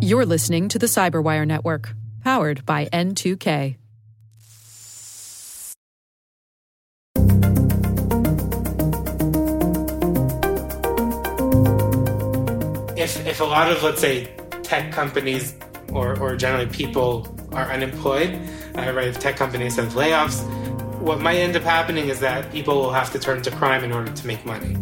You're listening to the Cyberwire Network, powered by N2K. If, if a lot of, let's say, tech companies or, or generally people are unemployed, uh, right, if tech companies have layoffs, what might end up happening is that people will have to turn to crime in order to make money.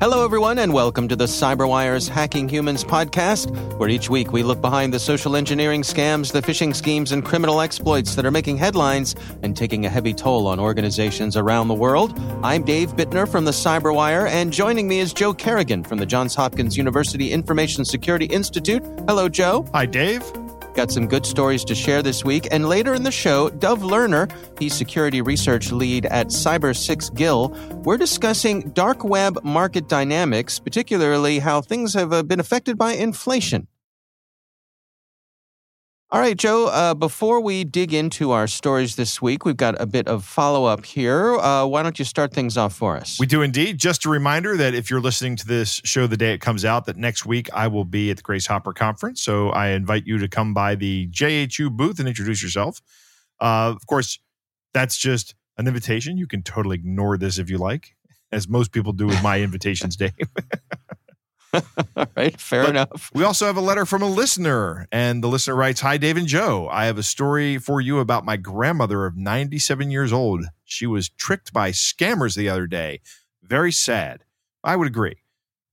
Hello, everyone, and welcome to the CyberWire's Hacking Humans podcast, where each week we look behind the social engineering scams, the phishing schemes, and criminal exploits that are making headlines and taking a heavy toll on organizations around the world. I'm Dave Bittner from the CyberWire, and joining me is Joe Carrigan from the Johns Hopkins University Information Security Institute. Hello, Joe. Hi, Dave. Got some good stories to share this week. And later in the show, Dov Lerner, he's security research lead at Cybersixgill. We're discussing dark web market dynamics, particularly how things have uh, been affected by inflation. All right, Joe, uh, before we dig into our stories this week, we've got a bit of follow up here. Uh, why don't you start things off for us? We do indeed. Just a reminder that if you're listening to this show the day it comes out, that next week I will be at the Grace Hopper Conference. So I invite you to come by the JHU booth and introduce yourself. Uh, of course, that's just an invitation. You can totally ignore this if you like, as most people do with my invitations, Dave. All right, fair but enough. We also have a letter from a listener, and the listener writes Hi, Dave and Joe. I have a story for you about my grandmother of 97 years old. She was tricked by scammers the other day. Very sad. I would agree.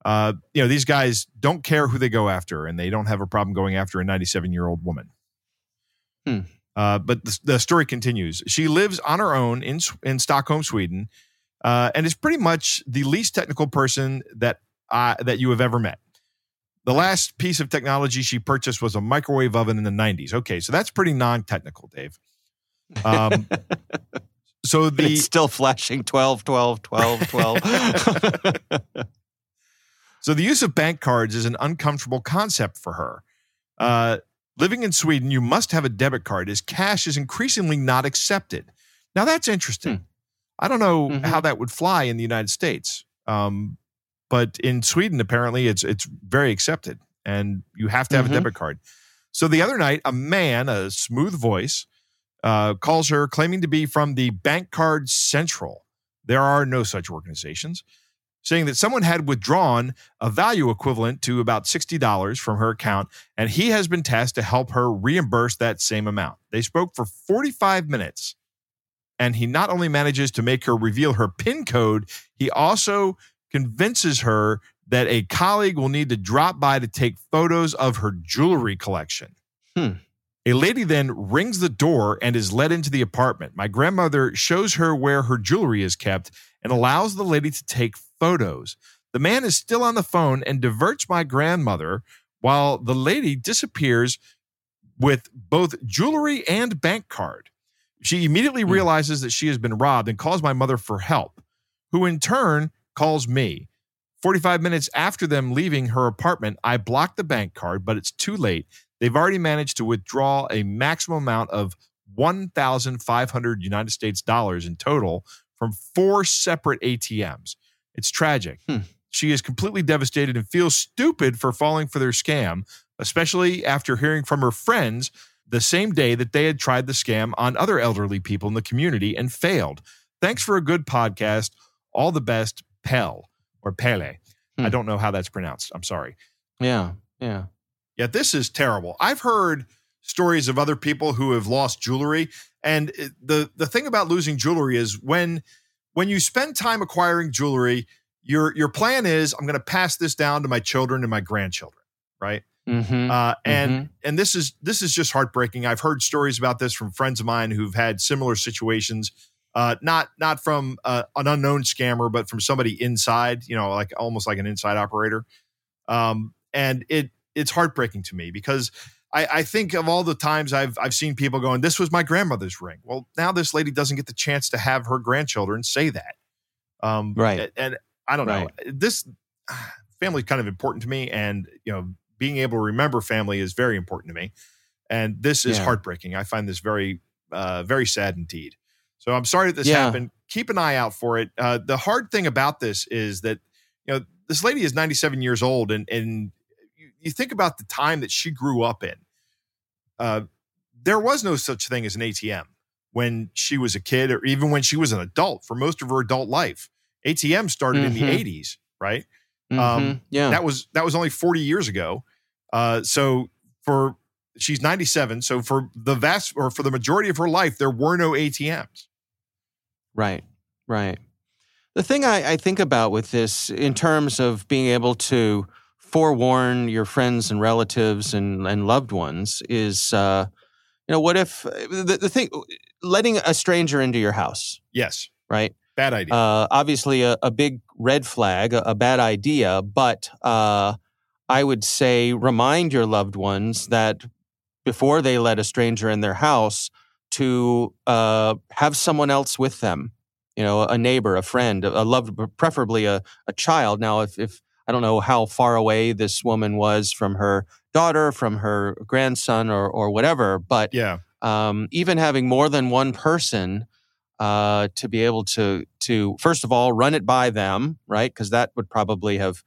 Uh, you know, these guys don't care who they go after, and they don't have a problem going after a 97 year old woman. Hmm. Uh, but the, the, story continues. She lives on her own in in Stockholm, Sweden, uh, and is pretty much the least technical person that uh, that you have ever met. The last piece of technology she purchased was a microwave oven in the 90s. Okay, so that's pretty non technical, Dave. Um, so the it's still flashing 12, 12, 12, 12. so the use of bank cards is an uncomfortable concept for her. Uh, living in Sweden, you must have a debit card as cash is increasingly not accepted. Now that's interesting. Hmm. I don't know mm-hmm. how that would fly in the United States. Um, but in Sweden, apparently, it's it's very accepted, and you have to have mm-hmm. a debit card. So the other night, a man, a smooth voice, uh, calls her, claiming to be from the Bank Card Central. There are no such organizations. Saying that someone had withdrawn a value equivalent to about $60 from her account, and he has been tasked to help her reimburse that same amount. They spoke for 45 minutes, and he not only manages to make her reveal her PIN code, he also convinces her that a colleague will need to drop by to take photos of her jewelry collection. Hmm. A lady then rings the door and is led into the apartment. My grandmother shows her where her jewelry is kept and allows the lady to take photos. The man is still on the phone and diverts my grandmother while the lady disappears with both jewelry and bank card. She immediately hmm. realizes that she has been robbed and calls my mother for help, who in turn calls me. 45 minutes after them leaving her apartment, I block the bank card, but it's too late. They've already managed to withdraw a maximum amount of 1,500 United States dollars in total from four separate ATMs. It's tragic. Hmm. She is completely devastated and feels stupid for falling for their scam, especially after hearing from her friends the same day that they had tried the scam on other elderly people in the community and failed. Thanks for a good podcast. All the best, Pel or Pele. Hmm. I don't know how that's pronounced. I'm sorry. Yeah. Yeah. Yeah. This is terrible. I've heard stories of other people who have lost jewelry. And the, the thing about losing jewelry is when, when you spend time acquiring jewelry, your, your plan is I'm going to pass this down to my children and my grandchildren. Right. Mm-hmm. Uh, and mm-hmm. and this is this is just heartbreaking. I've heard stories about this from friends of mine who've had similar situations uh, not not from uh, an unknown scammer, but from somebody inside, you know, like almost like an inside operator. Um, and it it's heartbreaking to me because I, I, think of all the times I've I've seen people going, "This was my grandmother's ring." Well, now this lady doesn't get the chance to have her grandchildren say that. Um, right. And, I don't know. Right. This family is kind of important to me, and you know, being able to remember family is very important to me. And this is yeah. heartbreaking. I find this very, uh, very sad indeed. So I'm sorry that this yeah. happened. Keep an eye out for it. Uh, the hard thing about this is that you know this lady is 97 years old, and and you think about the time that she grew up in. Uh, there was no such thing as an ATM when she was a kid, or even when she was an adult. For most of her adult life, ATM started in the Mhm. '80s, right? Mhm. Um, yeah. That was that was only 40 years ago. Uh, so for she's 97. So for the vast or for the majority of her life, there were no ATMs. Right, right. The thing I, I think about with this, in terms of being able to forewarn your friends and relatives and, and loved ones, is uh, you know, what if the, the thing, letting a stranger into your house, Yes, right? bad idea. Uh, obviously, a, a big red flag, a, a bad idea, but uh, I would say remind your loved ones that before they let a stranger in their house, to uh, have someone else with them, you know, a neighbor, a friend, a loved, preferably a, a child. Now, if, if I don't know how far away this woman was from her daughter, from her grandson, or or whatever, but yeah, um, even having more than one person uh, to be able to to first of all run it by them, right? Because that would probably have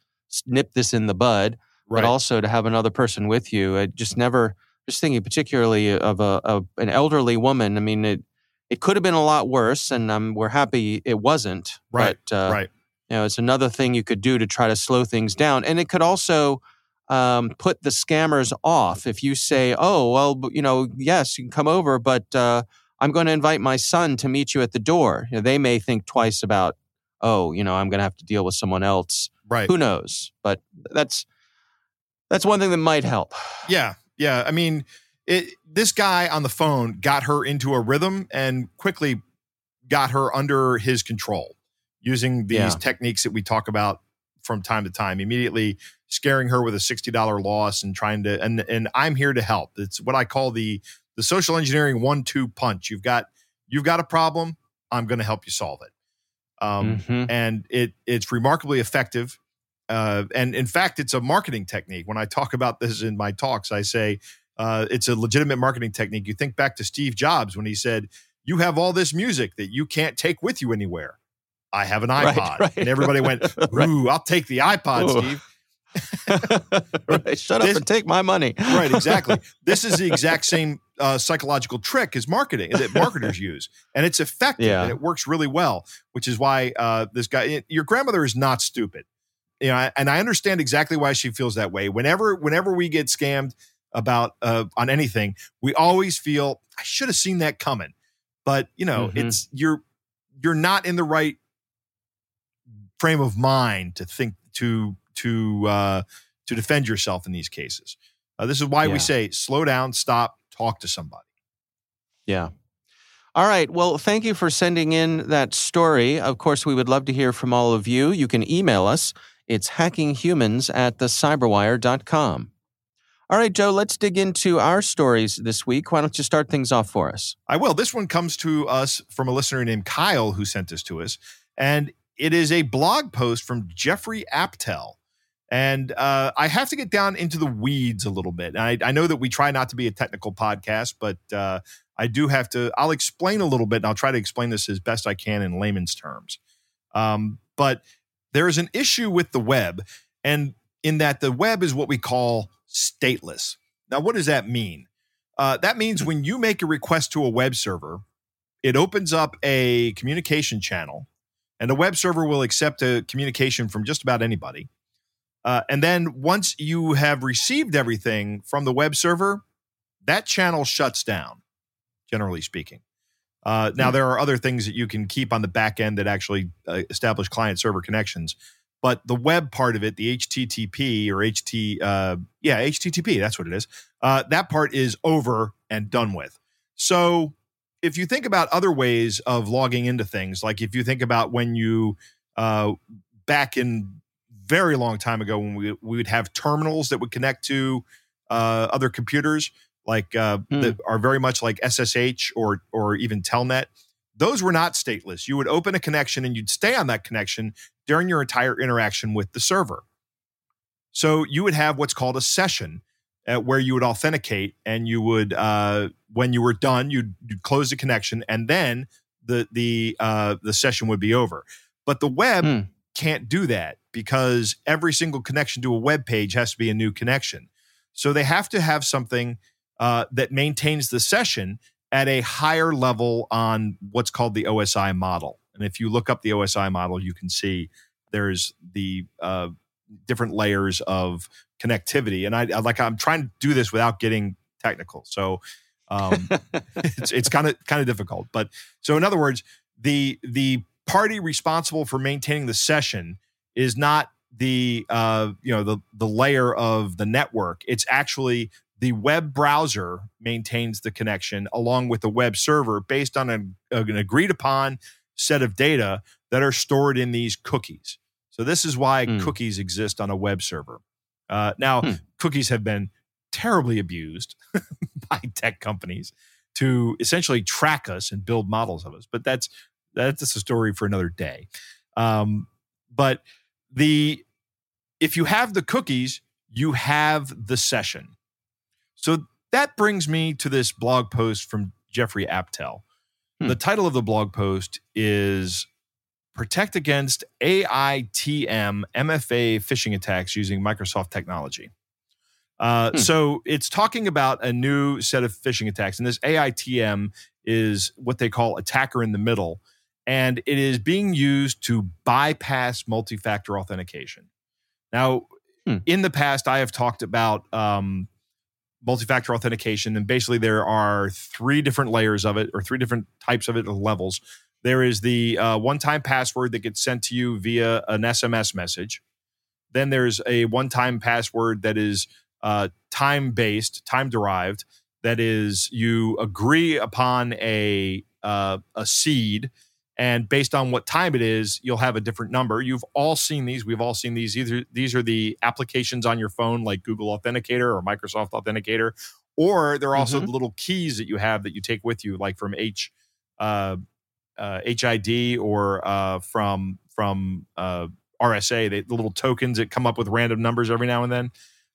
nipped this in the bud. right. But also to have another person with you, it just never. Just thinking particularly of a of an elderly woman. I mean, it it could have been a lot worse, and um, we're happy it wasn't. Right, But, uh, right. you know, it's another thing you could do to try to slow things down, and it could also um, put the scammers off if you say, "Oh, well, you know, yes, you can come over, but uh, I'm going to invite my son to meet you at the door." You know, they may think twice about, "Oh, you know, I'm going to have to deal with someone else." Right. Who knows? But that's that's one thing that might help. Yeah, yeah. I mean, it, this guy on the phone got her into a rhythm and quickly got her under his control using these Yeah. techniques that we talk about from time to time. Immediately scaring her with a sixty dollar loss and trying to and and I'm here to help. It's what I call the the social engineering one two punch. You've got you've got a problem. I'm going to help you solve it. Um, Mhm. and it it's remarkably effective. Uh, and in fact, it's a marketing technique. When I talk about this in my talks, I say uh, it's a legitimate marketing technique. You think back to Steve Jobs when he said, "You have all this music that you can't take with you anywhere." I have an iPod, right. and everybody went, Right. "Ooh, I'll take the iPod, Ooh. Steve." right, shut up This- and take my money. right, exactly. This is the exact same uh, psychological trick as marketing that marketers use, and it's effective Yeah. and it works really well. Which is why uh, this guy, your grandmother, is not stupid, you know. And I understand exactly why she feels that way. Whenever, whenever we get scammed about uh, on anything, we always feel I should have seen that coming. But you know, Mhm. it's you're you're not in the right frame of mind to think to to uh, to defend yourself in these cases. Uh, this is why Yeah. we say slow down, stop, talk to somebody. Yeah. All right. Well, thank you for sending in that story. Of course, we would love to hear from all of you. You can email us. It's hackinghumans at thecyberwire.com. All right, Joe, let's dig into our stories this week. Why don't you start things off for us? I will. This one comes to us from a listener named Kyle who sent this to us, and it is a blog post from Jeffrey Appel. And uh, I have to get down into the weeds a little bit. I, I know that we try not to be a technical podcast, but uh, I do have to. I'll explain a little bit, and I'll try to explain this as best I can in layman's terms. Um, but there is an issue with the web, and in that the web is what we call stateless. Now, what does that mean? Uh, that means when you make a request to a web server, it opens up a communication channel, and the web server will accept a communication from just about anybody. Uh, and then once you have received everything from the web server, that channel shuts down, generally speaking. Uh, now, there are other things that you can keep on the back end that actually uh, establish client server connections. But the web part of it, the HTTP or HT, uh, yeah, HTTP, that's what it is. Uh, that part is over and done with. So if you think about other ways of logging into things, like if you think about when you uh, back in very long time ago when we, we would have terminals that would connect to uh, other computers, like uh, Hmm. that are very much like SSH or or even Telnet. Those were not stateless. You would open a connection and you'd stay on that connection during your entire interaction with the server. So you would have what's called a session uh, where you would authenticate and you would, uh, when you were done, you'd, you'd close the connection and then the the uh, the session would be over. But the web Hmm. can't do that because every single connection to a web page has to be a new connection. So they have to have something uh, that maintains the session at a higher level on what's called the OSI model. And if you look up the OSI model, you can see there's the uh, different layers of connectivity. And I, I, like I'm trying to do this without getting technical, so um, it's it's kind of kind of difficult. But so in other words, the the party responsible for maintaining the session is not the uh, you know the the layer of the network. It's actually the web browser maintains the connection along with the web server based on a, an agreed upon set of data that are stored in these cookies. So this is why mm. cookies exist on a web server. Uh, now, hmm. cookies have been terribly abused by tech companies to essentially track us and build models of us, but that's that's a story for another day. Um, but the if you have the cookies, you have the session. So that brings me to this blog post from Jeffrey Appel. Hmm. The title of the blog post is Protect Against AITM MFA phishing attacks using Microsoft technology. Uh, hmm. So it's talking about a new set of phishing attacks, and this AITM is what they call attacker in the middle, and it is being used to bypass multi-factor authentication. Now, hmm. in the past, I have talked about um, multi-factor authentication, and basically there are three different layers of it, or three different types of it, or levels. There is the uh, one-time password that gets sent to you via an SMS message. Then there's a one-time password that is uh, time-based, time-derived. That is, you agree upon a uh, a seed and based on what time it is you'll have a different number. You've all seen these. We've all seen these. Either these are the applications on your phone like google authenticator or microsoft authenticator or they're also mm-hmm. the little keys that you have that you take with you like from h uh, uh, hid or uh, from from uh, rsa they, the little tokens that come up with random numbers every now and then.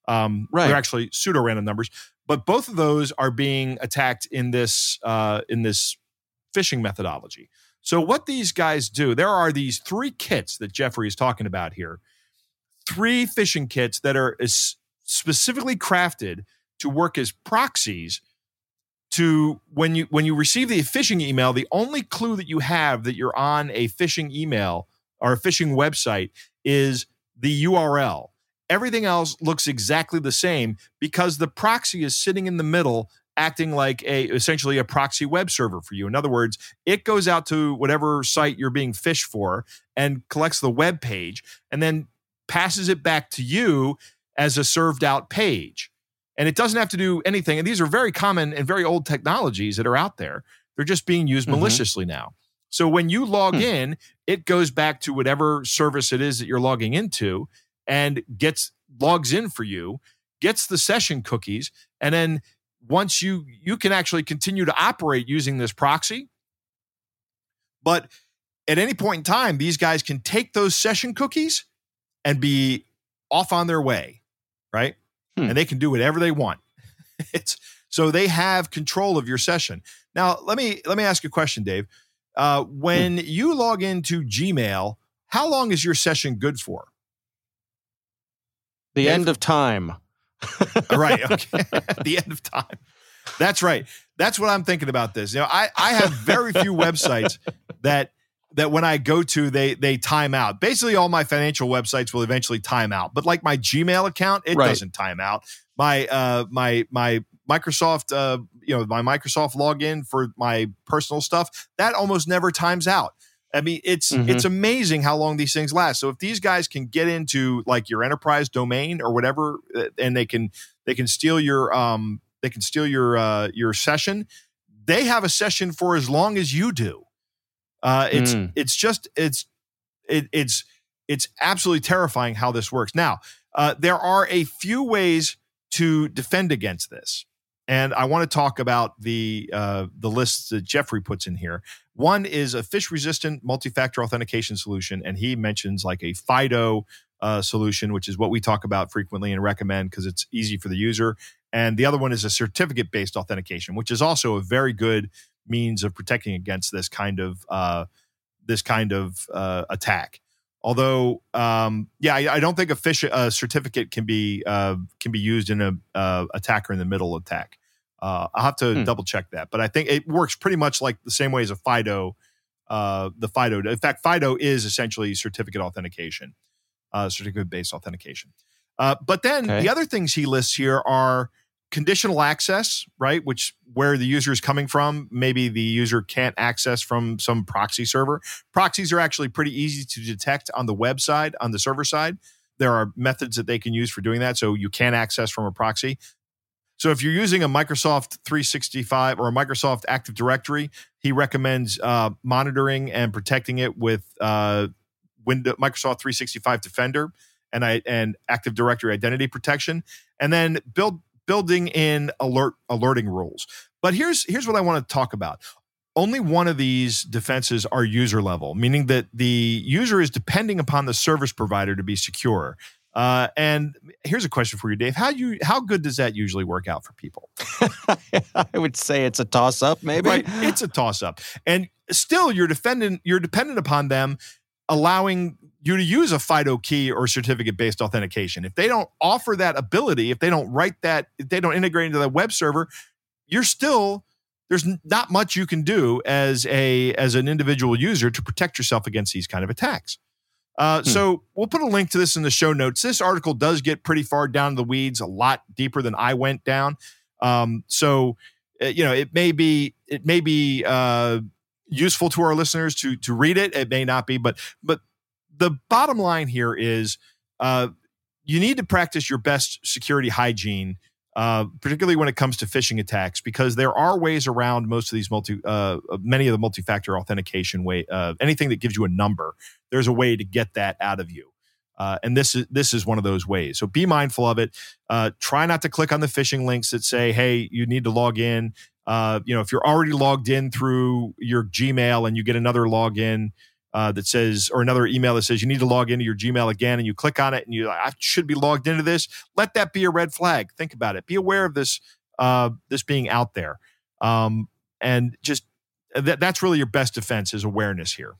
Um, right. they're actually pseudo random numbers. But both of those are being attacked in this uh, in this phishing methodology so, what these guys do, there are these three kits that Jeffrey is talking about here. Three phishing kits that are specifically crafted to work as proxies to when you when you receive the phishing email the only clue that you have that you're on a phishing email or a phishing website is the URL everything else looks exactly the same because the proxy is sitting in the middle acting like a essentially a proxy web server for you. In other words, it goes out to whatever site you're being phished for and collects the web page and then passes it back to you as a served out page. And it doesn't have to do anything. And these are very common and very old technologies that are out there. They're just being used mm-hmm. maliciously now. So when you log hmm. in, it goes back to whatever service it is that you're logging into and gets logs in for you, gets the session cookies, and then once you you can actually continue to operate using this proxy. But at any point in time these guys can take those session cookies and be off on their way right? Hmm. and they can do whatever they want. It's so they have control of your session. Now let me let me ask you a question dave. Uh, when hmm. you log into gmail how long is your session good for? The dave? end of time right. Okay. At the end of time. That's right. That's what I'm thinking about this. You know, I, I have very few websites that that when I go to they they time out. Basically, all my financial websites will eventually time out. But like my Gmail account, it right. doesn't time out. My uh my my Microsoft uh you know my Microsoft login for my personal stuff that almost never times out. I mean, it's mm-hmm. it's amazing how long these things last. So if these guys can get into like your enterprise domain or whatever, uh, and they can they can steal your um they can steal your uh, your session. They have a session for as long as you do. Uh, it's mm. it's just it's it, it's it's absolutely terrifying how this works. Now uh, there are a few ways to defend against this. And I want to talk about the uh, the lists that Jeffrey puts in here. One is a phish resistant multi factor authentication solution, and he mentions like a FIDO uh, solution, which is what we talk about frequently and recommend because it's easy for the user. And the other one is a certificate based authentication, which is also a very good means of protecting against this kind of uh, this kind of uh, attack. Although, um, yeah, I, I, don't think a fish a certificate can be uh, can be used in a uh, attacker in the middle attack. Uh, I'll have to hmm. double check that, but I think it works pretty much like the same way as a FIDO. Uh, the FIDO, in fact, FIDO is essentially certificate authentication, uh, certificate based authentication. Uh, but then okay. the other things he lists here are conditional access, right? Which where the user is coming from, maybe the user can't access from some proxy server. Proxies are actually pretty easy to detect on the web side, on the server side. There are methods that they can use for doing that. So you can access from a proxy. So if you're using a Microsoft 365 or a Microsoft Active Directory, he recommends uh, monitoring and protecting it with uh, Windows, Microsoft 365 Defender and I, and Active Directory identity protection, and then build building in alert alerting rules. But here's here's what I want to talk about. Only one of these defenses are user level, meaning that the user is depending upon the service provider to be secure. Uh, and here's a question for you, Dave. How you how good does that usually work out for people? I would say it's a toss up, maybe. Right, it's a toss up, and still you're defending you're dependent upon them allowing you to use a FIDO key or certificate based authentication. If they don't offer that ability, if they don't write that, if they don't integrate into the web server, you're still there's not much you can do as a as an individual user to protect yourself against these kind of attacks. Uh, hmm. So we'll put a link to this in the show notes. This article does get pretty far down the weeds, a lot deeper than I went down. Um, so uh, you know, it may be it may be uh, useful to our listeners to to read it. It may not be, but but the bottom line here is uh, you need to practice your best security hygiene, uh, particularly when it comes to phishing attacks, because there are ways around most of these multi, uh, many of the multi-factor authentication way. Uh, anything that gives you a number, there's a way to get that out of you. Uh, and this is this is one of those ways. So be mindful of it. Uh, try not to click on the phishing links that say, "Hey, you need to log in." Uh, you know, if you're already logged in through your Gmail and you get another login uh, that says, or another email that says you need to log into your Gmail again, and you click on it and you, I should be logged into this. Let that be a red flag. Think about it. Be aware of this, uh, this being out there, um, and just that, that's really your best defense is awareness here.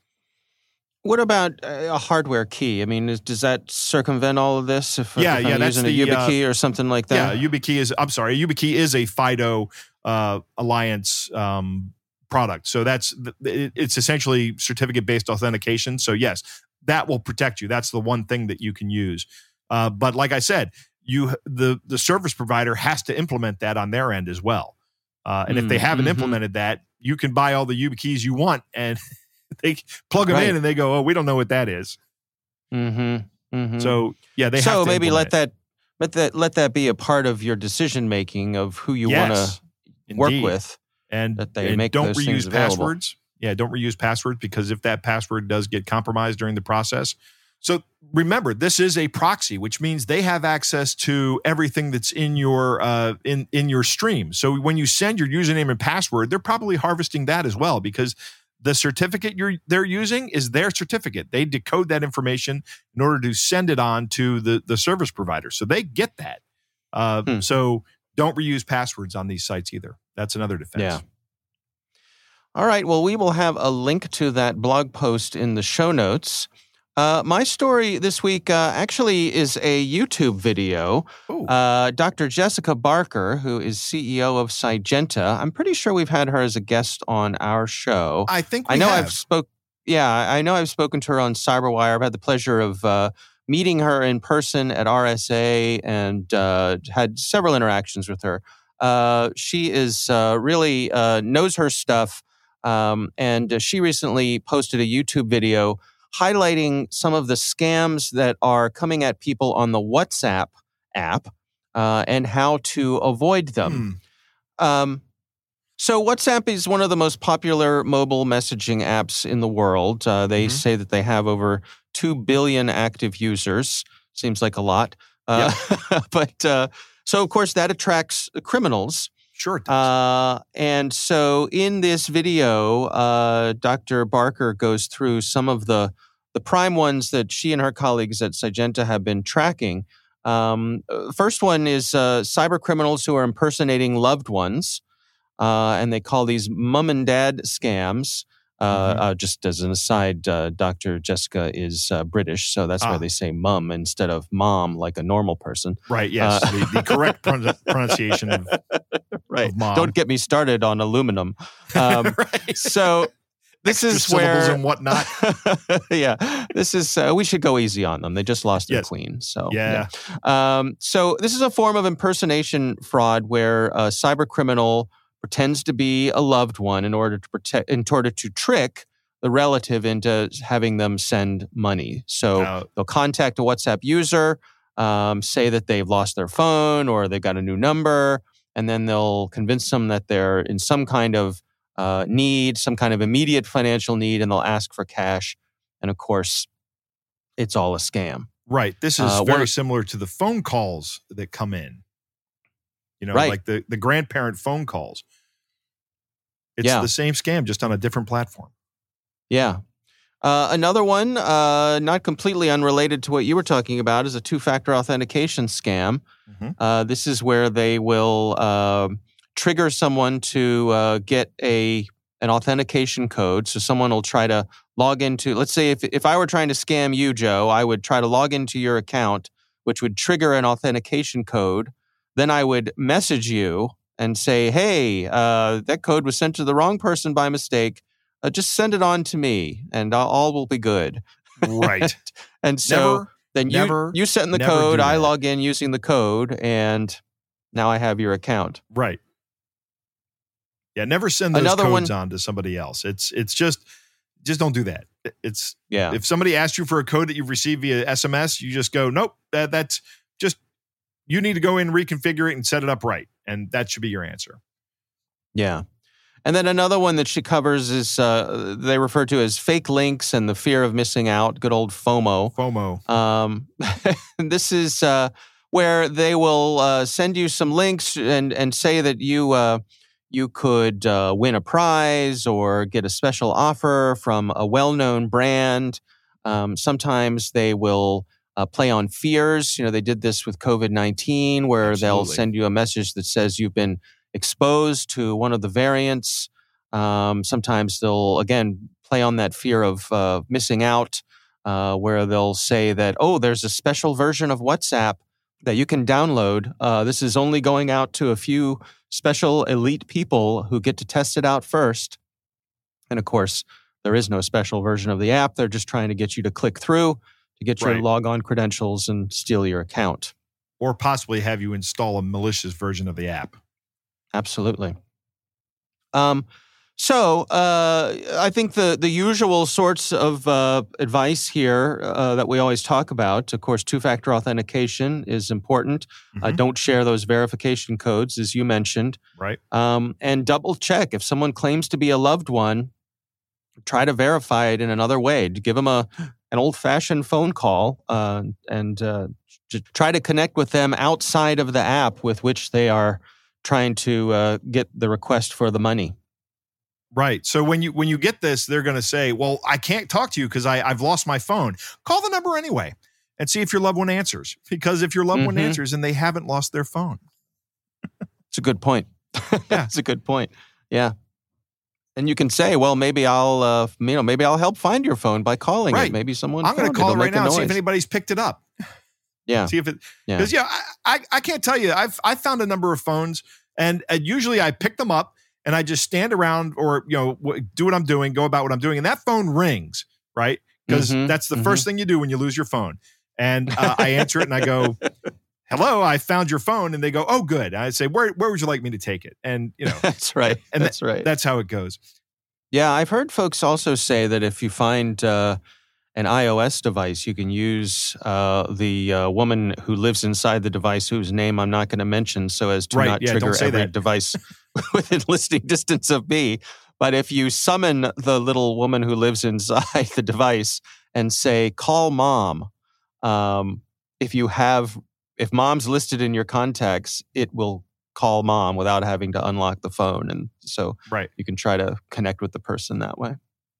What about a hardware key? I mean, is, does that circumvent all of this? If, yeah, if yeah, that's using the, a YubiKey uh, or something like that. Yeah, YubiKey is. I'm sorry, YubiKey is a FIDO uh, Alliance um, product. So that's it's essentially certificate based authentication. So yes, that will protect you. That's the one thing that you can use. Uh, but like I said, you the the service provider has to implement that on their end as well. Uh, and mm, if they mm, haven't mm-hmm. implemented that, you can buy all the YubiKeys you want, and they plug them right. in, and they go, "Oh, we don't know what that is." Mm-hmm. Mm-hmm. So yeah, they so maybe let that let that let that be a part of your decision making of who you yes. want to Indeed. work with, and that they and make don't reuse passwords. Yeah, don't reuse passwords because if that password does get compromised during the process. So remember, this is a proxy, which means they have access to everything that's in your uh, in in your stream. So when you send your username and password, they're probably harvesting that as well because the certificate you're they're using is their certificate. They decode that information in order to send it on to the the service provider, so they get that. Uh, hmm. So don't reuse passwords on these sites either. That's another defense. Yeah. All right. Well, we will have a link to that blog post in the show notes. Uh, my story this week uh, actually is a YouTube video. Uh, Dr. Jessica Barker, who is CEO of Cygenta, I'm pretty sure we've had her as a guest on our show. I think I know have. I've spoke. Yeah, I know I've spoken to her on CyberWire. I've had the pleasure of uh, meeting her in person at RSA and uh, had several interactions with her. Uh, she is uh, really uh, knows her stuff, um, and she recently posted a YouTube video highlighting some of the scams that are coming at people on the WhatsApp app uh, and how to avoid them. Hmm. Um, so, WhatsApp is one of the most popular mobile messaging apps in the world. Uh, they mm-hmm. say that they have over 2 billion active users. Seems like a lot. Uh, but uh, so, of course, that attracts criminals. Sure. Uh, and so, in this video, uh, Dr. Barker goes through some of the the prime ones that she and her colleagues at Cygenta have been tracking. Um, first one is uh, cyber criminals who are impersonating loved ones, uh, and they call these mom and dad scams. Uh, Mhm. uh, just as an aside, uh, Dr. Jessica is uh, British, so that's Ah. why they say mum instead of mom, like a normal person. Right. Yes. Uh, the, the correct pron- pronunciation of, Right. mom. Don't get me started on aluminum. Um, right. so this Extra is where and whatnot. yeah, this is. Uh, we should go easy on them. They just lost their Yes. queen. So Yeah. Um, so this is a form of impersonation fraud where a cyber criminal pretends to be a loved one in order to protect, in order to trick the relative into having them send money. So they'll contact a WhatsApp user, um, say that they've lost their phone or they've got a new number, and then they'll convince them that they're in some kind of uh, need, some kind of immediate financial need, and they'll ask for cash. And of course, it's all a scam. right. This is Uh, very of- similar to the phone calls that come in. You know, Right. like the, the grandparent phone calls. It's Yeah. the same scam, just on a different platform. Yeah. Uh, another one, uh, not completely unrelated to what you were talking about, is a two factor authentication scam. Mhm. Uh, this is where they will um trigger someone to uh, get a an authentication code. So someone will try to log into, let's say, if, if I were trying to scam you, Joe, I would try to log into your account, which would trigger an authentication code. Then I would message you and say, hey, uh, that code was sent to the wrong person by mistake uh, just send it on to me and all- all will be good. Right. And so never, then you never, you send the code, I log in using the code, and now I have your account. right. Yeah, never send those Another codes one- on to somebody else. It's it's just just don't do that. It's Yeah. if somebody asks you for a code that you've received via SMS, you just go, nope, that, that's you need to go in, reconfigure it, and set it up right, and that should be your answer. Yeah. And then another one that she covers is uh, they refer to as fake links and the fear of missing out, good old FOMO. FOMO. Um, this is uh, where they will uh, send you some links and and say that you uh, you could uh, win a prize or get a special offer from a well-known brand. Um, sometimes they will uh, play on fears. You know, they did this with COVID nineteen, where they'll send you a message that says you've been exposed to one of the variants. Um, sometimes they'll again play on that fear of uh, missing out uh, where they'll say that, oh, there's a special version of WhatsApp that you can download. Uh, this is only going out to a few special elite people who get to test it out first. And of course, there is no special version of the app. They're just trying to get you to click through to get your Right. log on credentials and steal your account. Or possibly have you install a malicious version of the app. Absolutely. Um, so uh, I think the the usual sorts of uh, advice here uh, that we always talk about, of course, two factor authentication is important. Uh, Mhm. don't share those verification codes, as you mentioned, right? um, and double check if someone claims to be a loved one. Try to verify it in another way. Give them a an old fashioned phone call uh, and uh, try to connect with them outside of the app with which they are trying to uh, get the request for the money. Right. So when you when you get this, they're going to say, "Well, I can't talk to you because I I've lost my phone." Call the number anyway and see if your loved one answers. Because if your loved one Mhm. answers and they haven't lost their phone, It's a good point. That's a good point. Yeah. And you can say, well, maybe I'll, uh, you know, maybe I'll help find your phone by calling Right. it. Maybe someone. I'm going to call it It'll right now and see if anybody's picked it up. Yeah. See if it Yeah. because yeah, I, I I can't tell you. I've I found a number of phones and uh, usually I pick them up and I just stand around or you know w- do what I'm doing, go about what I'm doing, and that phone rings right because Mhm, that's the mhm. first thing you do when you lose your phone. And uh, I answer it and I go, "Hello, I found your phone," and they go, "Oh, good." I say, "Where where would you like me to take it?" And you know That's right. And That's right. that's how it goes. Yeah, I've heard folks also say that if you find uh, an iOS device, you can use uh, the uh, woman who lives inside the device, whose name I'm not going to mention, so as to Right, not yeah, trigger every that. device within listening distance of me. But if you summon the little woman who lives inside the device and say, "Call mom," um, if you have, if mom's listed in your contacts, it will call mom without having to unlock the phone, and so Right. you can try to connect with the person that way.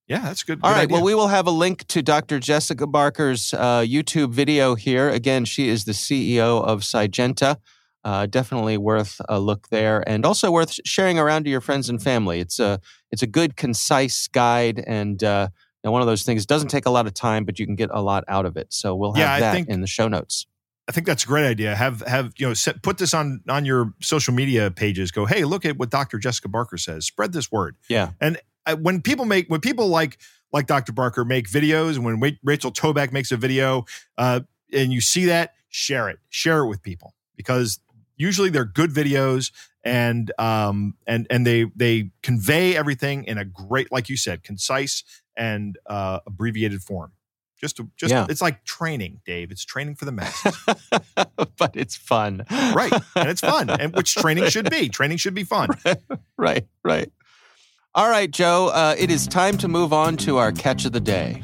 Yeah, that's good. All good right. idea. Well, we will have a link to Dr. Jessica Barker's uh, YouTube video here. Again, she is the CEO of Cygenta. Uh, definitely worth a look there, and also worth sharing around to your friends and family. It's a it's a good, concise guide, and uh, one of those things doesn't take a lot of time, but you can get a lot out of it. So we'll have Yeah, that think- in the show notes. I think that's a great idea. Have have you know set, put this on on your social media pages. Go, hey, look at what Dr. Jessica Barker says. Spread this word. Yeah, I, when people make when people like like Dr. Barker make videos, and when Rachel Toback makes a video, uh, and you see that, share it, share it with people because usually they're good videos and um and and they they convey everything in a great, like you said, concise and uh, abbreviated form. Just to, just Yeah. it's like training, Dave. It's training for the masses, but it's fun. right? And it's fun, and which training should be. Training should be fun. right, right. All right, Joe, uh, it is time to move on to our catch of the day.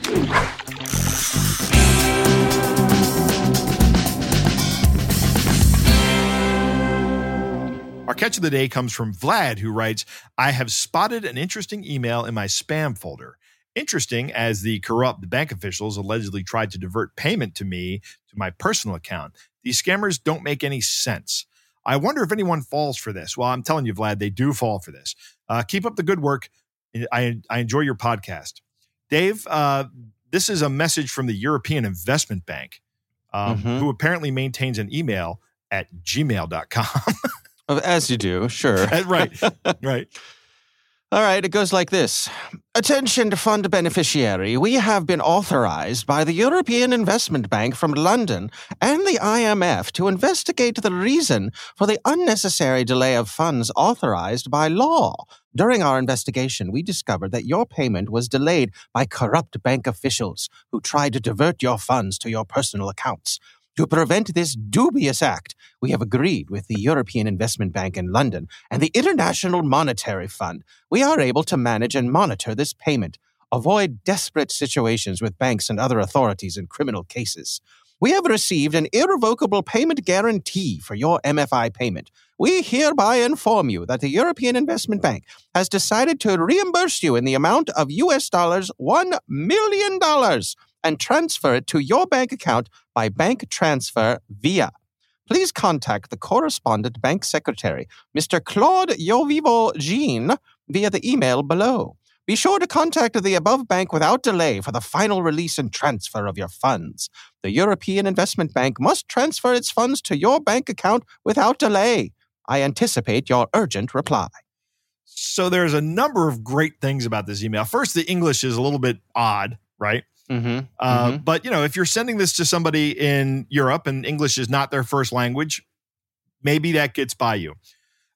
Our catch of the day comes from Vlad, who writes I have spotted an interesting email in my spam folder. Interesting, as the corrupt bank officials allegedly tried to divert payment to me to my personal account. These scammers don't make any sense. I wonder if anyone falls for this. Well, I'm telling you, Vlad, they do fall for this. Uh, keep up the good work. I, I enjoy your podcast. Dave, uh, this is a message from the European Investment Bank, um, Mhm. who apparently maintains an email at gmail.com. As you do, sure. right, right. All right, it goes like this Attention, to fund beneficiary. We have been authorized by the European Investment Bank from London and the IMF to investigate the reason for the unnecessary delay of funds authorized by law. During our investigation, we discovered that your payment was delayed by corrupt bank officials who tried to divert your funds to your personal accounts. To prevent this dubious act, we have agreed with the European Investment Bank in London and the International Monetary Fund. We are able to manage and monitor this payment, avoid desperate situations with banks and other authorities in criminal cases. We have received an irrevocable payment guarantee for your MFI payment. We hereby inform you that the European Investment Bank has decided to reimburse you in the amount of US dollars $1 million and transfer it to your bank account by bank transfer via. Please contact the correspondent bank secretary, Mr. Claude Yovivo Jean, via the email below. Be sure to contact the above bank without delay for the final release and transfer of your funds. The European Investment Bank must transfer its funds to your bank account without delay. I anticipate your urgent reply. So there's a number of great things about this email. First, the English is a little bit odd, right? Mm-hmm. Uh, But you know, if you're sending this to somebody in Europe and English is not their first language, maybe that gets by you.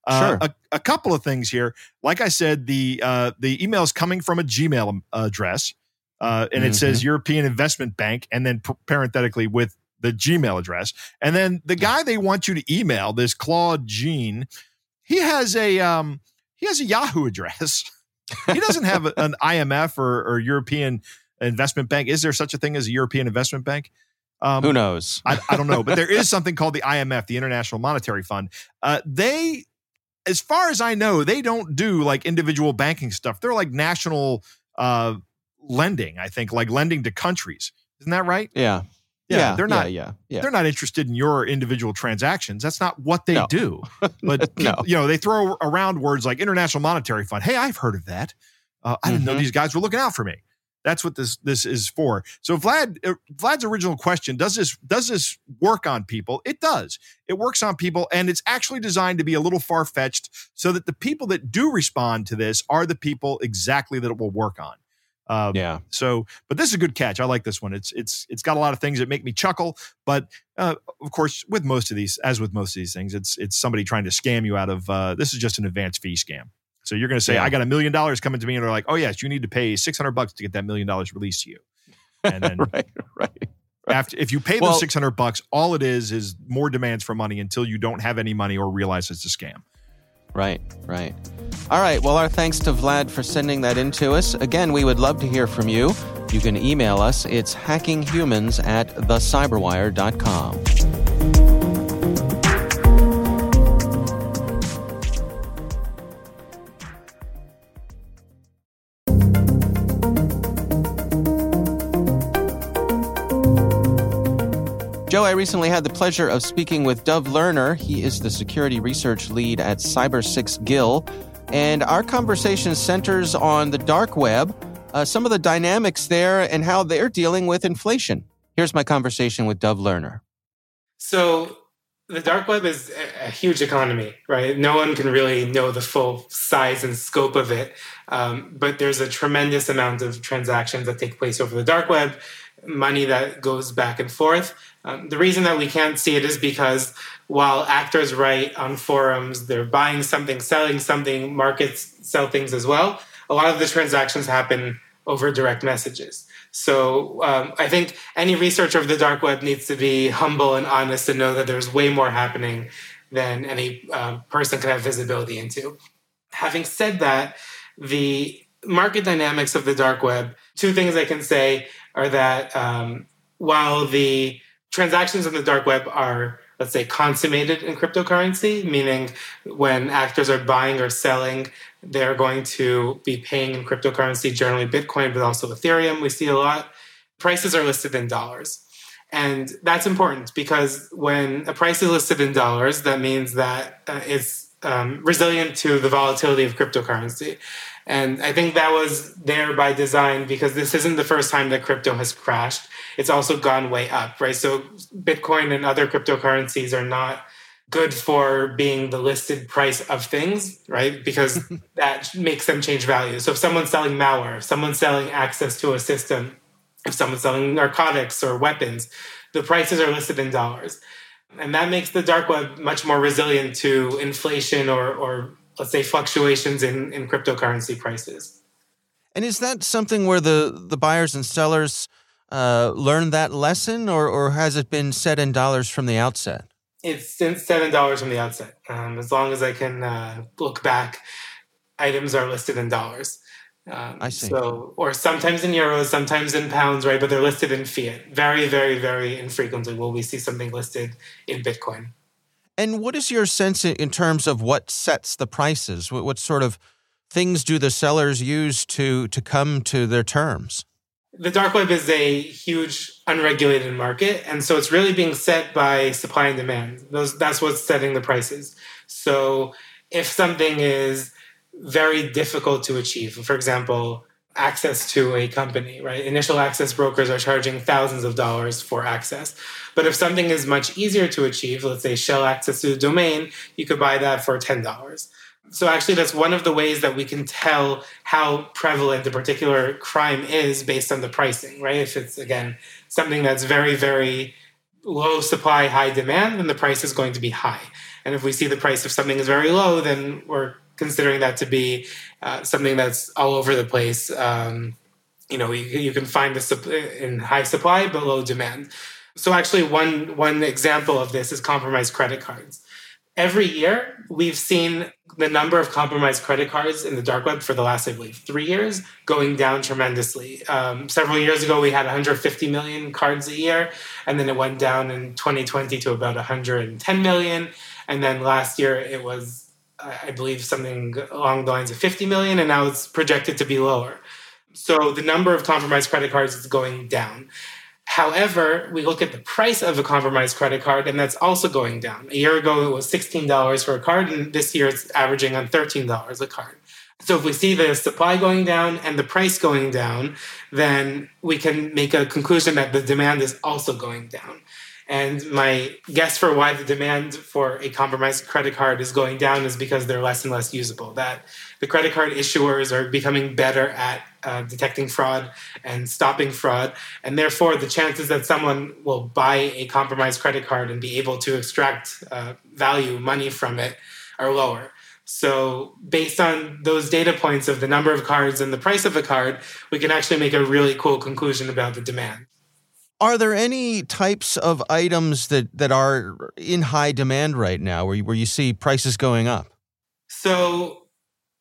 Uh, Sure. a, a couple of things here. Like I said, the uh, the email is coming from a Gmail address, uh, and it says European Investment Bank, and then p- parenthetically with the Gmail address, and then the guy they want you to email, this Claude Jean, he has a um, he has a Yahoo address. he doesn't have an IMF or, or European Investment Bank. Is there such a thing as a European Investment Bank? Um, Who knows? I, I don't know, but there is something called the IMF, the International Monetary Fund. Uh, they, as far as I know, they don't do like individual banking stuff. They're like national uh, lending. I think like lending to countries. Isn't that right? Yeah. Yeah, they're not. Yeah. Yeah. They're not interested in your individual transactions. That's not what they No. do. But No. you know, they throw around words like International Monetary Fund. Hey, I've heard of that. Uh, I didn't know Mhm. these guys were looking out for me. That's what this this is for. So Vlad uh, Vlad's original question does this does this work on people? It does. It works on people and it's actually designed to be a little far fetched so that the people that do respond to this are the people exactly that it will work on. Um, Yeah. so, but this is a good catch. I like this one. It's it's it's got a lot of things that make me chuckle, but uh, of course, with most of these, as with most of these things, it's it's somebody trying to scam you out of. Uh, this is just an advance fee scam. So you're going to say, Yeah. "I got a million dollars coming to me," and they're like, "Oh yes, you need to pay six hundred bucks to get that million dollars released to you." And then right. Right. after, if you pay Well- those six hundred bucks, all it is is more demands for money until you don't have any money or realize it's a scam. Right, right. All right. Well, our thanks to Vlad for sending that in to us. Again, we would love to hear from you. You can email us. It's hackinghumans at thecyberwire.com. I recently had the pleasure of speaking with Dov Lerner. He is the security research lead at Cybersixgill. And our conversation centers on the dark web, uh, some of the dynamics there, and how they're dealing with inflation. Here's my conversation with Dov Lerner. So, the dark web is a huge economy, right? No one can really know the full size and scope of it. Um, but there's a tremendous amount of transactions that take place over the dark web, money that goes back and forth. Um, the reason that we can't see it is because while actors write on forums, they're buying something, selling something, markets sell things as well. A lot of the transactions happen over direct messages. So um, I think any researcher of the dark web needs to be humble and honest and know that there's way more happening than any uh, person can have visibility into. Having said that, the market dynamics of the dark web, two things I can say are that um, while the transactions in the dark web are let's say consummated in cryptocurrency meaning when actors are buying or selling they're going to be paying in cryptocurrency generally bitcoin but also ethereum we see a lot. Prices are listed in dollars. And that's important because when a price is listed in dollars that means that uh, it's um, resilient to the volatility of cryptocurrency and I think that was there by design because this isn't the first time that crypto has crashed. It's also gone way up, right? So Bitcoin and other cryptocurrencies are not good for being the listed price of things, right? Because that makes them change value. So if someone's selling malware, if someone's selling access to a system, if someone's selling narcotics or weapons, the prices are listed in dollars. And that makes the dark web much more resilient to inflation or, or let's say fluctuations in, in cryptocurrency prices. And is that something where the, the buyers and sellers uh, learn that lesson, or, or has it been set in dollars from the outset? It's seven dollars from the outset. Um, as long as I can uh, look back, items are listed in dollars. Um, I see. So, or sometimes in euros, sometimes in pounds, right? But they're listed in fiat. Very, very, very infrequently will we see something listed in Bitcoin. And what is your sense in terms of what sets the prices? What, what sort of things do the sellers use to to come to their terms? The dark web is a huge unregulated market, and so it's really being set by supply and demand. Those that's what's setting the prices. So if something is very difficult to achieve, for example, access to a company, right? Initial access brokers are charging thousands of dollars for access. But if something is much easier to achieve, let's say shell access to the domain, you could buy that for $10. So actually that's one of the ways that we can tell how prevalent a particular crime is based on the pricing, right? If it's again something that's very very low supply, high demand, then the price is going to be high. And if we see the price of something is very low, then we're considering that to be uh, something that's all over the place. Um, you know, you, you can find this in high supply but low demand. So actually, one one example of this is compromised credit cards. Every year, we've seen the number of compromised credit cards in the dark web for the last, I believe, three years going down tremendously. Um, several years ago, we had 150 million cards a year, and then it went down in 2020 to about 110 million. And then last year, it was I believe something along the lines of 50 million, and now it's projected to be lower. So the number of compromised credit cards is going down. However, we look at the price of a compromised credit card, and that's also going down. A year ago, it was $16 for a card, and this year it's averaging on $13 a card. So if we see the supply going down and the price going down, then we can make a conclusion that the demand is also going down. And my guess for why the demand for a compromised credit card is going down is because they're less and less usable. That the credit card issuers are becoming better at uh, detecting fraud and stopping fraud. And therefore, the chances that someone will buy a compromised credit card and be able to extract uh, value, money from it, are lower. So, based on those data points of the number of cards and the price of a card, we can actually make a really cool conclusion about the demand. Are there any types of items that, that are in high demand right now where you, where you see prices going up? So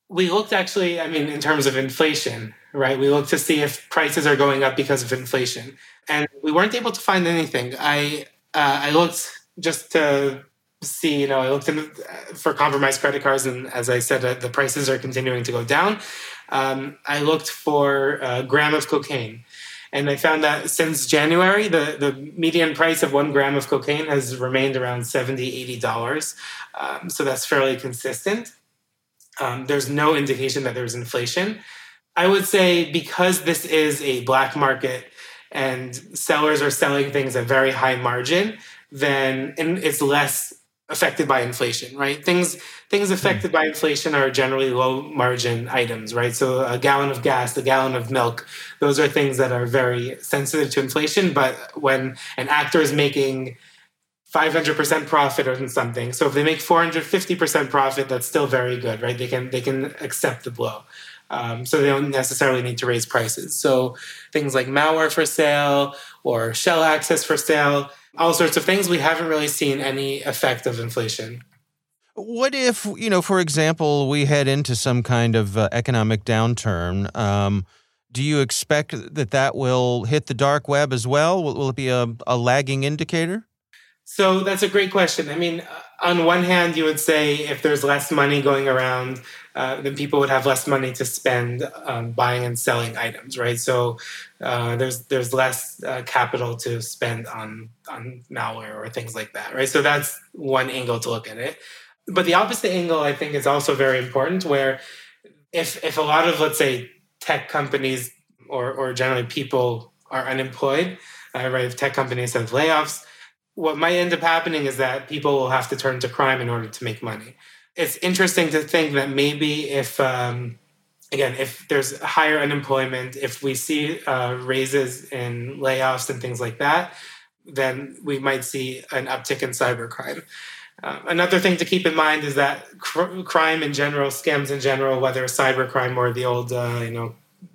we looked actually, I mean, in terms of inflation, right? We looked to see if prices are going up because of inflation. And we weren't able to find anything. I, uh, I looked just to see, you know, I looked in, uh, for compromised credit cards, and as I said, uh, the prices are continuing to go down. Um, I looked for a gram of cocaine And I found that since January, the, the median price of one gram of cocaine has remained around $70, $80. Um, so that's fairly consistent. Um, there's no indication that there's inflation. I would say because this is a black market and sellers are selling things at very high margin, then it's less affected by inflation, right? Things things affected by inflation are generally low margin items, right? So a gallon of gas, a gallon of milk, those are things that are very sensitive to inflation. But when an actor is making 500% profit on something, so if they make 450% profit, that's still very good, right? They can they can accept the blow. Um, so they don't necessarily need to raise prices. So things like malware for sale or shell access for sale, all sorts of things, we haven't really seen any effect of inflation. What if, you know, for example, we head into some kind of uh, economic downturn? Um, do you expect that that will hit the dark web as well? Will, will it be a, a lagging indicator? So that's a great question. I mean, uh, on one hand, you would say if there's less money going around, uh, then people would have less money to spend um, buying and selling items, right? So uh, there's there's less uh, capital to spend on on malware or things like that, right? So that's one angle to look at it. But the opposite angle, I think, is also very important. Where if if a lot of let's say tech companies or or generally people are unemployed, uh, right? If tech companies have layoffs, what might end up happening is that people will have to turn to crime in order to make money. It's interesting to think that maybe if um, again if there's higher unemployment if we see uh, raises in layoffs and things like that then we might see an uptick in cybercrime. Uh, another thing to keep in mind is that cr- crime in general scams in general whether cybercrime or the old uh, you know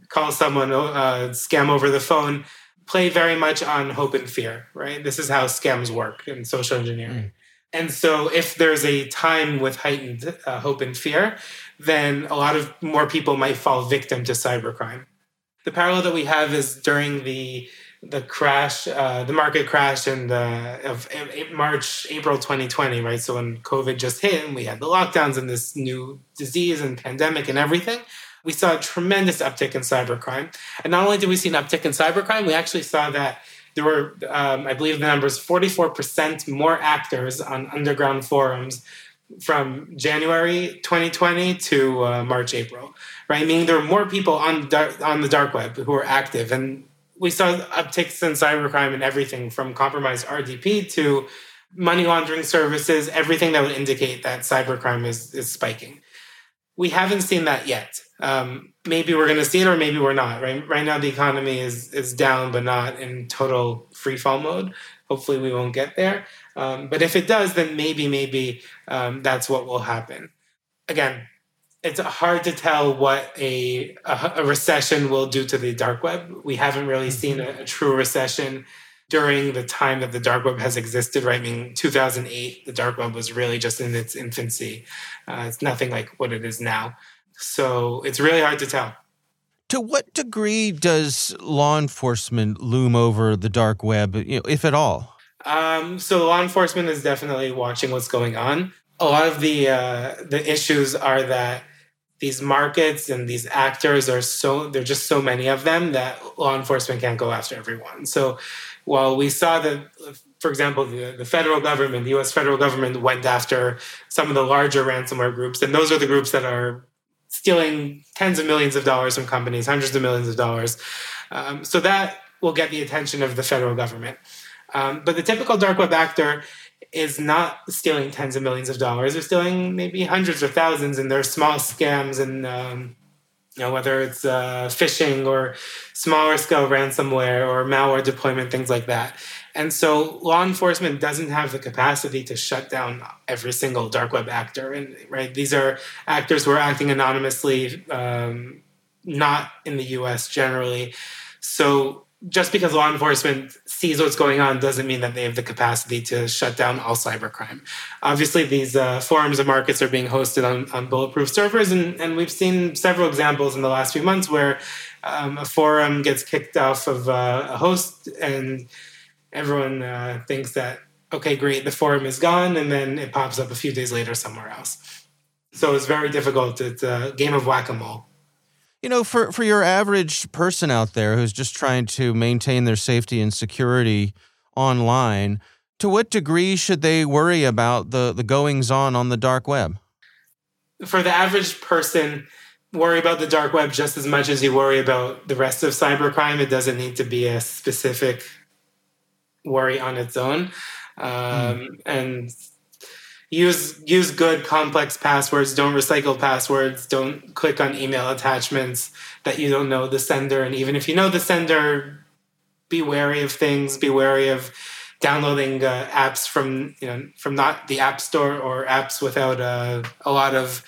call someone uh, scam over the phone play very much on hope and fear right this is how scams work in social engineering mm. And so, if there's a time with heightened uh, hope and fear, then a lot of more people might fall victim to cybercrime. The parallel that we have is during the the crash, uh, the market crash in the of March, April 2020, right? So when COVID just hit and we had the lockdowns and this new disease and pandemic and everything, we saw a tremendous uptick in cybercrime. And not only did we see an uptick in cybercrime, we actually saw that there were, um, I believe the numbers, 44% more actors on underground forums from January 2020 to uh, March, April, right? Meaning there were more people on, dark, on the dark web who were active. And we saw upticks in cybercrime and everything from compromised RDP to money laundering services, everything that would indicate that cybercrime is, is spiking. We haven't seen that yet um, maybe we're going to see it or maybe we're not. Right, right now the economy is is down, but not in total free fall mode. Hopefully, we won't get there. Um, but if it does, then maybe maybe um, that's what will happen. Again, it's hard to tell what a, a, a recession will do to the dark web. We haven't really seen a, a, true recession during the time that the dark web has existed. Right, I mean, 2008, the dark web was really just in its infancy. Uh, it's nothing like what it is now. So it's really hard to tell. To what degree does law enforcement loom over the dark web, you know, if at all? Um, so law enforcement is definitely watching what's going on. A lot of the uh, the issues are that these markets and these actors are so there are just so many of them that law enforcement can't go after everyone. So while we saw that, for example, the, the federal government, the U.S. federal government went after some of the larger ransomware groups, and those are the groups that are stealing tens of millions of dollars from companies, hundreds of millions of dollars. Um, so that will get the attention of the federal government. Um, but the typical dark web actor is not stealing tens of millions of dollars. They're stealing maybe hundreds or thousands, and they're small scams and um, you know whether it's uh, phishing or smaller scale ransomware or malware deployment, things like that. And so law enforcement doesn't have the capacity to shut down every single dark web actor. And right, these are actors who are acting anonymously, um, not in the U.S. generally. So just because law enforcement sees what's going on doesn't mean that they have the capacity to shut down all cybercrime. Obviously, these uh, forums and markets are being hosted on, on bulletproof servers, and, and we've seen several examples in the last few months where um, a forum gets kicked off of uh, a host and everyone uh, thinks that okay, great, the forum is gone, and then it pops up a few days later somewhere else. So it's very difficult. It's a game of whack a mole. you know, for for your average person out there who's just trying to maintain their safety and security online, to what degree should they worry about the the goings on on the dark web? For the average person, worry about the dark web just as much as you worry about the rest of cybercrime. It doesn't need to be a specific worry on its own. Um, mm. And use use good complex passwords. Don't recycle passwords. Don't click on email attachments that you don't know the sender. And even if you know the sender, be wary of things. Be wary of downloading uh, apps from you know from not the app store or apps without uh, a lot of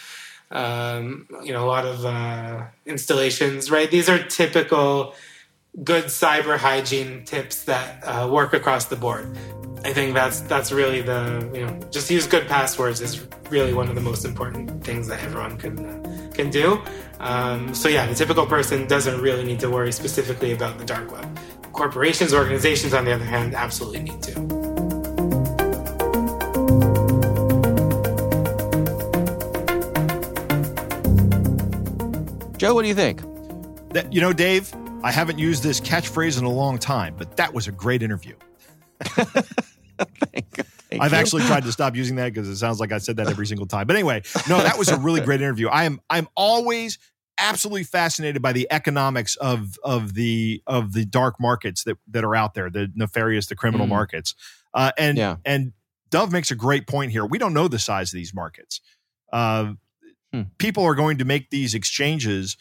um, you know a lot of uh, installations. Right, these are typical good cyber hygiene tips that uh, work across the board. I think that's that's really the you know just use good passwords is really one of the most important things that everyone can uh, can do. Um, so yeah, the typical person doesn't really need to worry specifically about the dark web. Corporations, organizations, on the other hand, absolutely need to. Joe, what do you think? That you know, Dave, I haven't used this catchphrase in a long time, but that was a great interview. Thank, thank I've you. actually tried to stop using that because it sounds like I said that every single time. But anyway, no, that was a really great interview. I am I'm always absolutely fascinated by the economics of of the of the dark markets that that are out there, the nefarious, the criminal mm. markets. Uh, and yeah. and Dov makes a great point here. We don't know the size of these markets. Uh, hmm. People are going to make these exchanges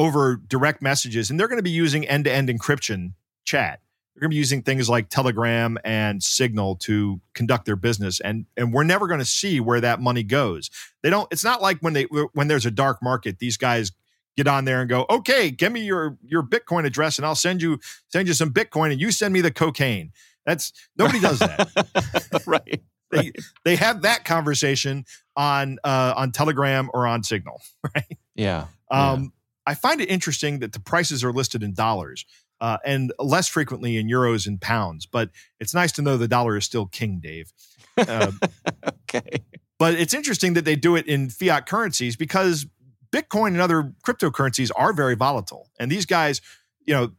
over direct messages, and they're going to be using end to end encryption chat. They're going to be using things like Telegram and Signal to conduct their business, and and we're never going to see where that money goes. They don't. It's not like when they when there's a dark market, these guys get on there and go, okay, give me your your Bitcoin address, and I'll send you send you some Bitcoin, and you send me the cocaine. That's nobody does that, right? They they have that conversation on uh, on Telegram or on Signal, right? Yeah. Um, yeah. I find it interesting that the prices are listed in dollars uh, and less frequently in euros and pounds. But it's nice to know the dollar is still king, Dave. Uh, okay. But it's interesting that they do it in fiat currencies because Bitcoin and other cryptocurrencies are very volatile. And these guys, you know,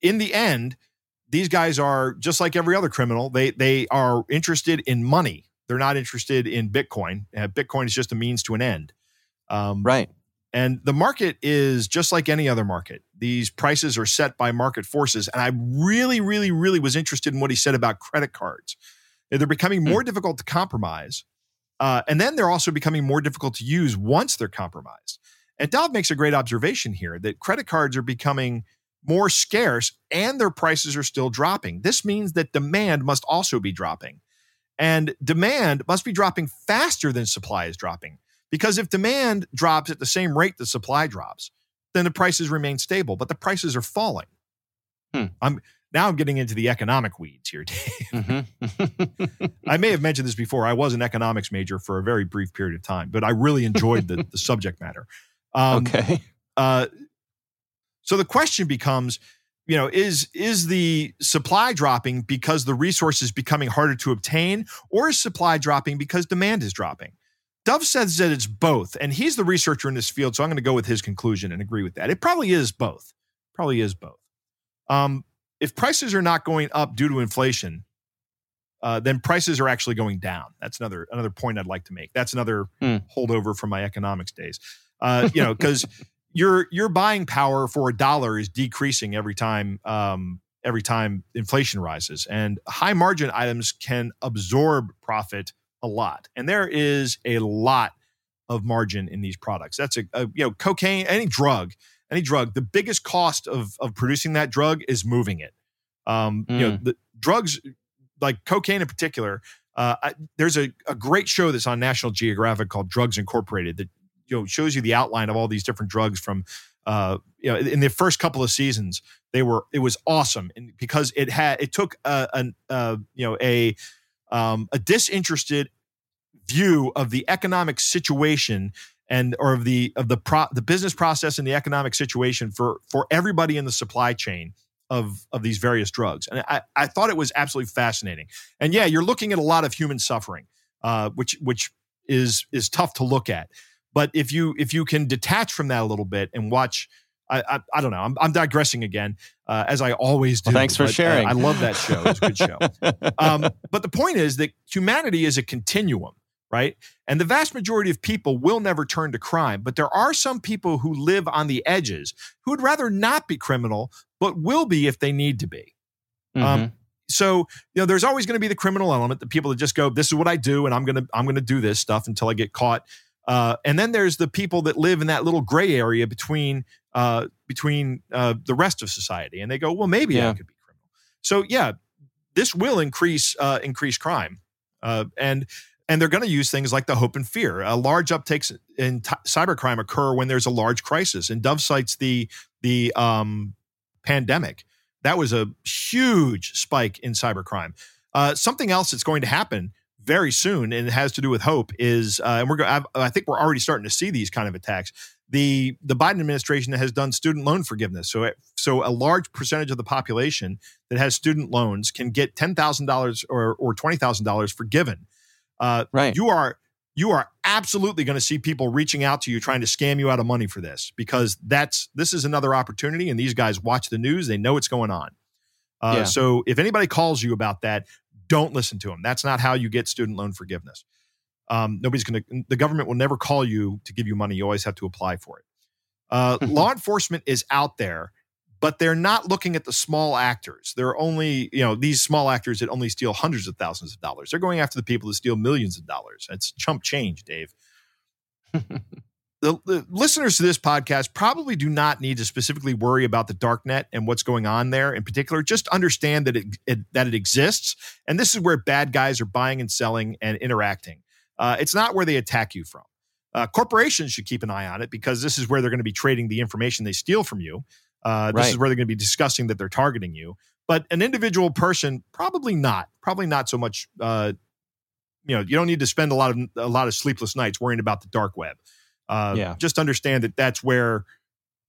in the end, these guys are just like every other criminal. They they are interested in money. They're not interested in Bitcoin. Uh, Bitcoin is just a means to an end. Um, right. And the market is just like any other market. These prices are set by market forces. And I really, really, really was interested in what he said about credit cards. They're becoming hmm. more difficult to compromise. Uh, and then they're also becoming more difficult to use once they're compromised. And Dov makes a great observation here that credit cards are becoming more scarce and their prices are still dropping. This means that demand must also be dropping. And demand must be dropping faster than supply is dropping. Because if demand drops at the same rate the supply drops, then the prices remain stable, but the prices are falling. Hmm. I'm now I'm getting into the economic weeds here, Dave. Mm-hmm. I may have mentioned this before. I was an economics major for a very brief period of time, but I really enjoyed the, the subject matter. Um, okay. Uh, so the question becomes, you know, is is the supply dropping because the resource is becoming harder to obtain, or is supply dropping because demand is dropping? Dov says that it's both, and he's the researcher in this field, so I'm going to go with his conclusion and agree with that. It probably is both. Probably is both. Um, if prices are not going up due to inflation, uh, then prices are actually going down. That's another another point I'd like to make. That's another mm. holdover from my economics days. Uh, you know, because your your buying power for a dollar is decreasing every time um, every time inflation rises, and high margin items can absorb profit a lot. And there is a lot of margin in these products. That's a, a, you know cocaine, any drug, any drug. The biggest cost of of producing that drug is moving it. Um, mm. You know, mm. the drugs like cocaine in particular. Uh, I, there's a, a great show that's on National Geographic called Drugs Incorporated that you know shows you the outline of all these different drugs from uh, you know in the first couple of seasons they were it was awesome and because it had it took a, an uh, you know a um, a disinterested view of the economic situation and or of the of the pro, the business process and the economic situation for for everybody in the supply chain of of these various drugs. And i i thought it was absolutely fascinating. And yeah you're looking at a lot of human suffering uh, which which is is tough to look at. But if you if you can detach from that a little bit and watch I, I, I don't know. I'm, I'm digressing again, uh, as I always do. Well, thanks for uh, sharing. I love that show. It's a good show. um, but the point is that humanity is a continuum, right? And the vast majority of people will never turn to crime. But there are some people who live on the edges who would rather not be criminal, but will be if they need to be. Mhm. Um, so you know, there's always going to be the criminal element, the people that just go, "This is what I do, and I'm gonna I'm gonna do this stuff until I get caught." Uh, and then there's the people that live in that little gray area between uh, between uh, the rest of society, and they go, "Well, maybe I could be criminal." So yeah, this will increase uh, increase crime, uh, and and they're going to use things like the hope and fear. A large uptakes in t- cybercrime occur when there's a large crisis, and Dov cites the the um, pandemic. That was a huge spike in cybercrime. Uh, something else that's going to happen very soon, and it has to do with hope, is uh, and we're go- I've, I think we're already starting to see these kind of attacks. The the Biden administration has done student loan forgiveness, so it, so a large percentage of the population that has student loans can get ten thousand dollars or or twenty thousand dollars forgiven. Uh, Right. You are you are absolutely going to see people reaching out to you trying to scam you out of money for this because that's this is another opportunity and these guys watch the news they know what's going on uh, Yeah. so if anybody calls you about that don't listen to them that's not how you get student loan forgiveness. Um, nobody's going to the government will never call you to give you money. You always have to apply for it. Uh, law enforcement is out there but they're not looking at the small actors. They're only you know these small actors that only steal hundreds of thousands of dollars. They're going after the people that steal millions of dollars. It's chump change dave the, the listeners to this podcast probably do not need to specifically worry about the dark net and what's going on there in particular. Just understand that it, it that it exists and this is where bad guys are buying and selling and interacting. Uh, it's not where they attack you from. Uh, corporations should keep an eye on it because this is where they're going to be trading the information they steal from you. Uh, this Right. is where they're going to be discussing that they're targeting you. But an individual person probably not probably not so much uh, you know you don't need to spend a lot of a lot of sleepless nights worrying about the dark web uh, Yeah. just understand that that's where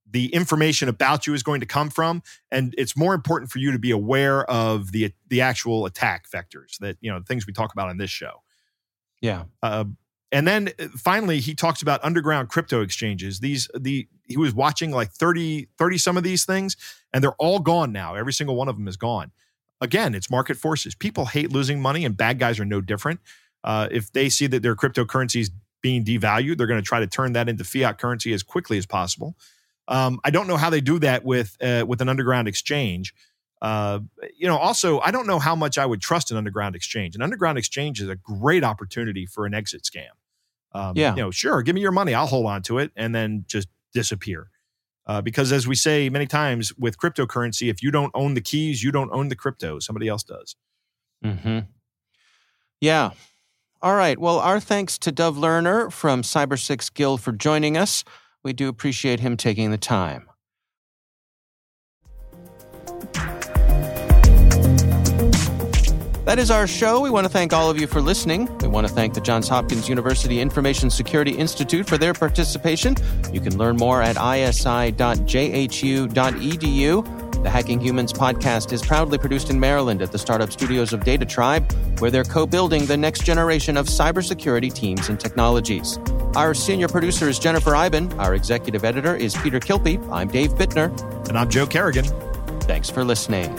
the information about you is going to come from and it's more important for you to be aware of the the actual attack vectors that you know things we talk about on this show. Yeah. uh, and then uh, finally he talks about underground crypto exchanges. These the he was watching like 30 30 some of these things and they're all gone now. Every single one of them is gone. Again it's market forces. People hate losing money and bad guys are no different. Uh, if they see that their cryptocurrency is being devalued they're going to try to turn that into fiat currency as quickly as possible um, i don't know how they do that with uh, with an underground exchange uh, you know, also, I don't know how much I would trust an underground exchange. An underground exchange is a great opportunity for an exit scam. Um, Yeah. You know, sure, give me your money, I'll hold on to it, and then just disappear. Uh, because as we say many times with cryptocurrency, if you don't own the keys, you don't own the crypto. Somebody else does. hmm Yeah. All right. Well, our thanks to Dov Lerner from Cybersixgill for joining us. We do appreciate him taking the time. That is our show. We want to thank all of you for listening. We want to thank the Johns Hopkins University Information Security Institute for their participation. You can learn more at isi.jhu.edu. The Hacking Humans podcast is proudly produced in Maryland at the startup studios of DataTribe, where they're co building the next generation of cybersecurity teams and technologies. Our senior producer is Jennifer Eiben. Our executive editor is Peter Kilpe. I'm Dave Bittner. And I'm Joe Carrigan. Thanks for listening.